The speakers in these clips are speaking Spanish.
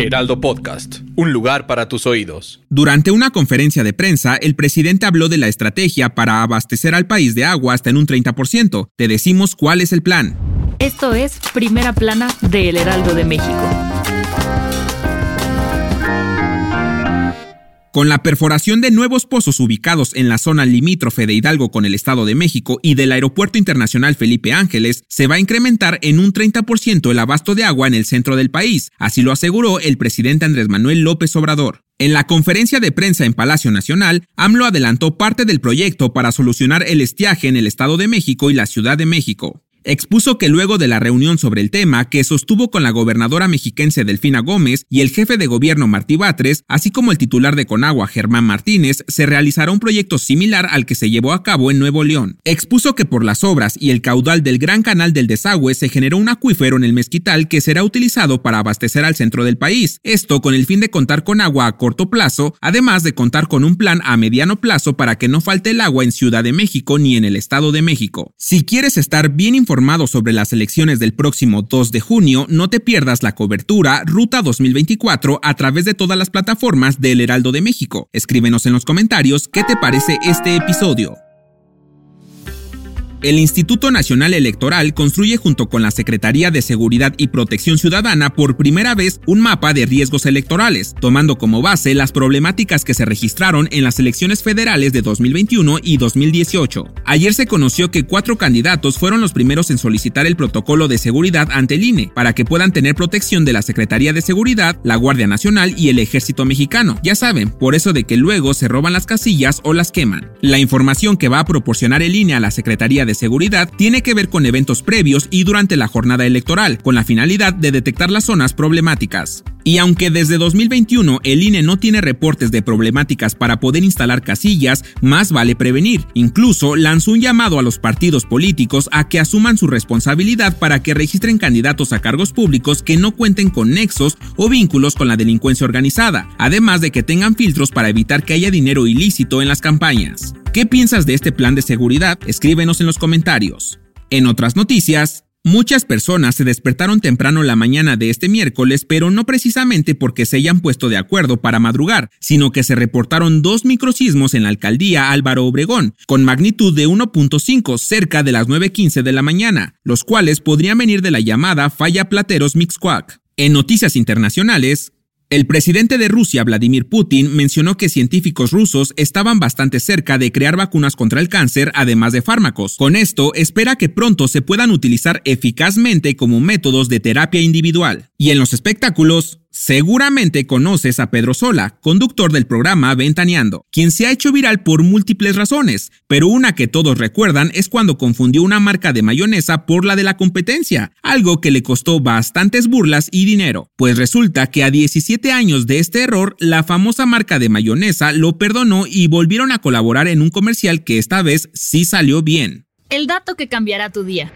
Heraldo Podcast, un lugar para tus oídos. Durante una conferencia de prensa, el presidente habló de la estrategia para abastecer al país de agua hasta en un 30%. Te decimos cuál es el plan. Esto es Primera Plana de El Heraldo de México. Con la perforación de nuevos pozos ubicados en la zona limítrofe de Hidalgo con el Estado de México y del Aeropuerto Internacional Felipe Ángeles, se va a incrementar en un 30% el abasto de agua en el centro del país, así lo aseguró el presidente Andrés Manuel López Obrador. En la conferencia de prensa en Palacio Nacional, AMLO adelantó parte del proyecto para solucionar el estiaje en el Estado de México y la Ciudad de México. Expuso que luego de la reunión sobre el tema que sostuvo con la gobernadora mexiquense Delfina Gómez y el jefe de gobierno Martí Batres, así como el titular de Conagua Germán Martínez, se realizará un proyecto similar al que se llevó a cabo en Nuevo León. Expuso que por las obras y el caudal del gran canal del desagüe se generó un acuífero en el mezquital que será utilizado para abastecer al centro del país, esto con el fin de contar con agua a corto plazo, además de contar con un plan a mediano plazo para que no falte el agua en Ciudad de México ni en el Estado de México. Si quieres estar bien informado informado sobre las elecciones del próximo 2 de junio, no te pierdas la cobertura Ruta 2024 a través de todas las plataformas del Heraldo de México. Escríbenos en los comentarios qué te parece este episodio. El Instituto Nacional Electoral construye junto con la Secretaría de Seguridad y Protección Ciudadana por primera vez un mapa de riesgos electorales, tomando como base las problemáticas que se registraron en las elecciones federales de 2021 y 2018. Ayer se conoció que cuatro candidatos fueron los primeros en solicitar el protocolo de seguridad ante el INE para que puedan tener protección de la Secretaría de Seguridad, la Guardia Nacional y el Ejército Mexicano. Ya saben, por eso de que luego se roban las casillas o las queman. La información que va a proporcionar el INE a la Secretaría de de seguridad tiene que ver con eventos previos y durante la jornada electoral, con la finalidad de detectar las zonas problemáticas. Y aunque desde 2021 el INE no tiene reportes de problemáticas para poder instalar casillas, más vale prevenir. Incluso lanzó un llamado a los partidos políticos a que asuman su responsabilidad para que registren candidatos a cargos públicos que no cuenten con nexos o vínculos con la delincuencia organizada, además de que tengan filtros para evitar que haya dinero ilícito en las campañas. ¿Qué piensas de este plan de seguridad? Escríbenos en los comentarios. En otras noticias, Muchas personas se despertaron temprano la mañana de este miércoles, pero no precisamente porque se hayan puesto de acuerdo para madrugar, sino que se reportaron dos microsismos en la alcaldía Álvaro Obregón, con magnitud de 1.5 cerca de las 9.15 de la mañana, los cuales podrían venir de la llamada falla Plateros Mixcoac. En noticias internacionales, el presidente de Rusia, Vladimir Putin, mencionó que científicos rusos estaban bastante cerca de crear vacunas contra el cáncer, además de fármacos. Con esto, espera que pronto se puedan utilizar eficazmente como métodos de terapia individual. Y en los espectáculos, Seguramente conoces a Pedro Sola, conductor del programa Ventaneando, quien se ha hecho viral por múltiples razones, pero una que todos recuerdan es cuando confundió una marca de mayonesa por la de la competencia, algo que le costó bastantes burlas y dinero, pues resulta que a 17 años de este error, la famosa marca de mayonesa lo perdonó y volvieron a colaborar en un comercial que esta vez sí salió bien. El dato que cambiará tu día.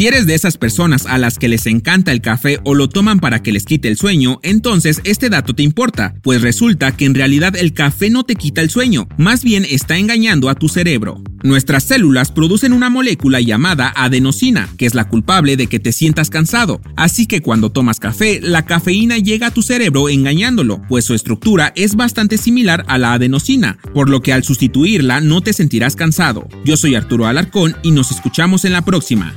Si eres de esas personas a las que les encanta el café o lo toman para que les quite el sueño, entonces este dato te importa, pues resulta que en realidad el café no te quita el sueño, más bien está engañando a tu cerebro. Nuestras células producen una molécula llamada adenosina, que es la culpable de que te sientas cansado, así que cuando tomas café, la cafeína llega a tu cerebro engañándolo, pues su estructura es bastante similar a la adenosina, por lo que al sustituirla no te sentirás cansado. Yo soy Arturo Alarcón y nos escuchamos en la próxima.